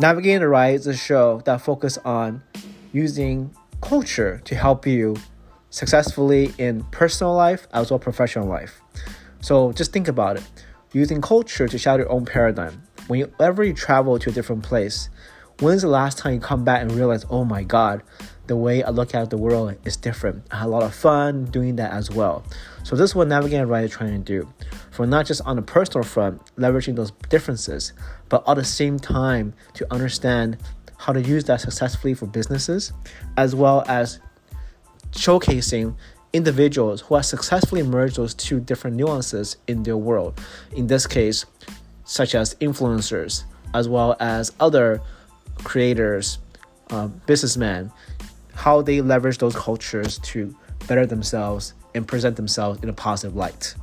Navigating the Ride is a show that focuses on using culture to help you successfully in personal life as well professional life. So just think about it. Using culture to shape your own paradigm. Whenever you travel to a different place, when's the last time you come back and realize, oh my god, the way I look at the world is different. I had a lot of fun doing that as well. So this is what Navigating Right is trying to do. For not just on a personal front, leveraging those differences, but at the same time to understand how to use that successfully for businesses, as well as showcasing individuals who have successfully merged those two different nuances in their world. In this case, such as influencers, as well as other creators, uh, businessmen, how they leverage those cultures to better themselves and present themselves in a positive light.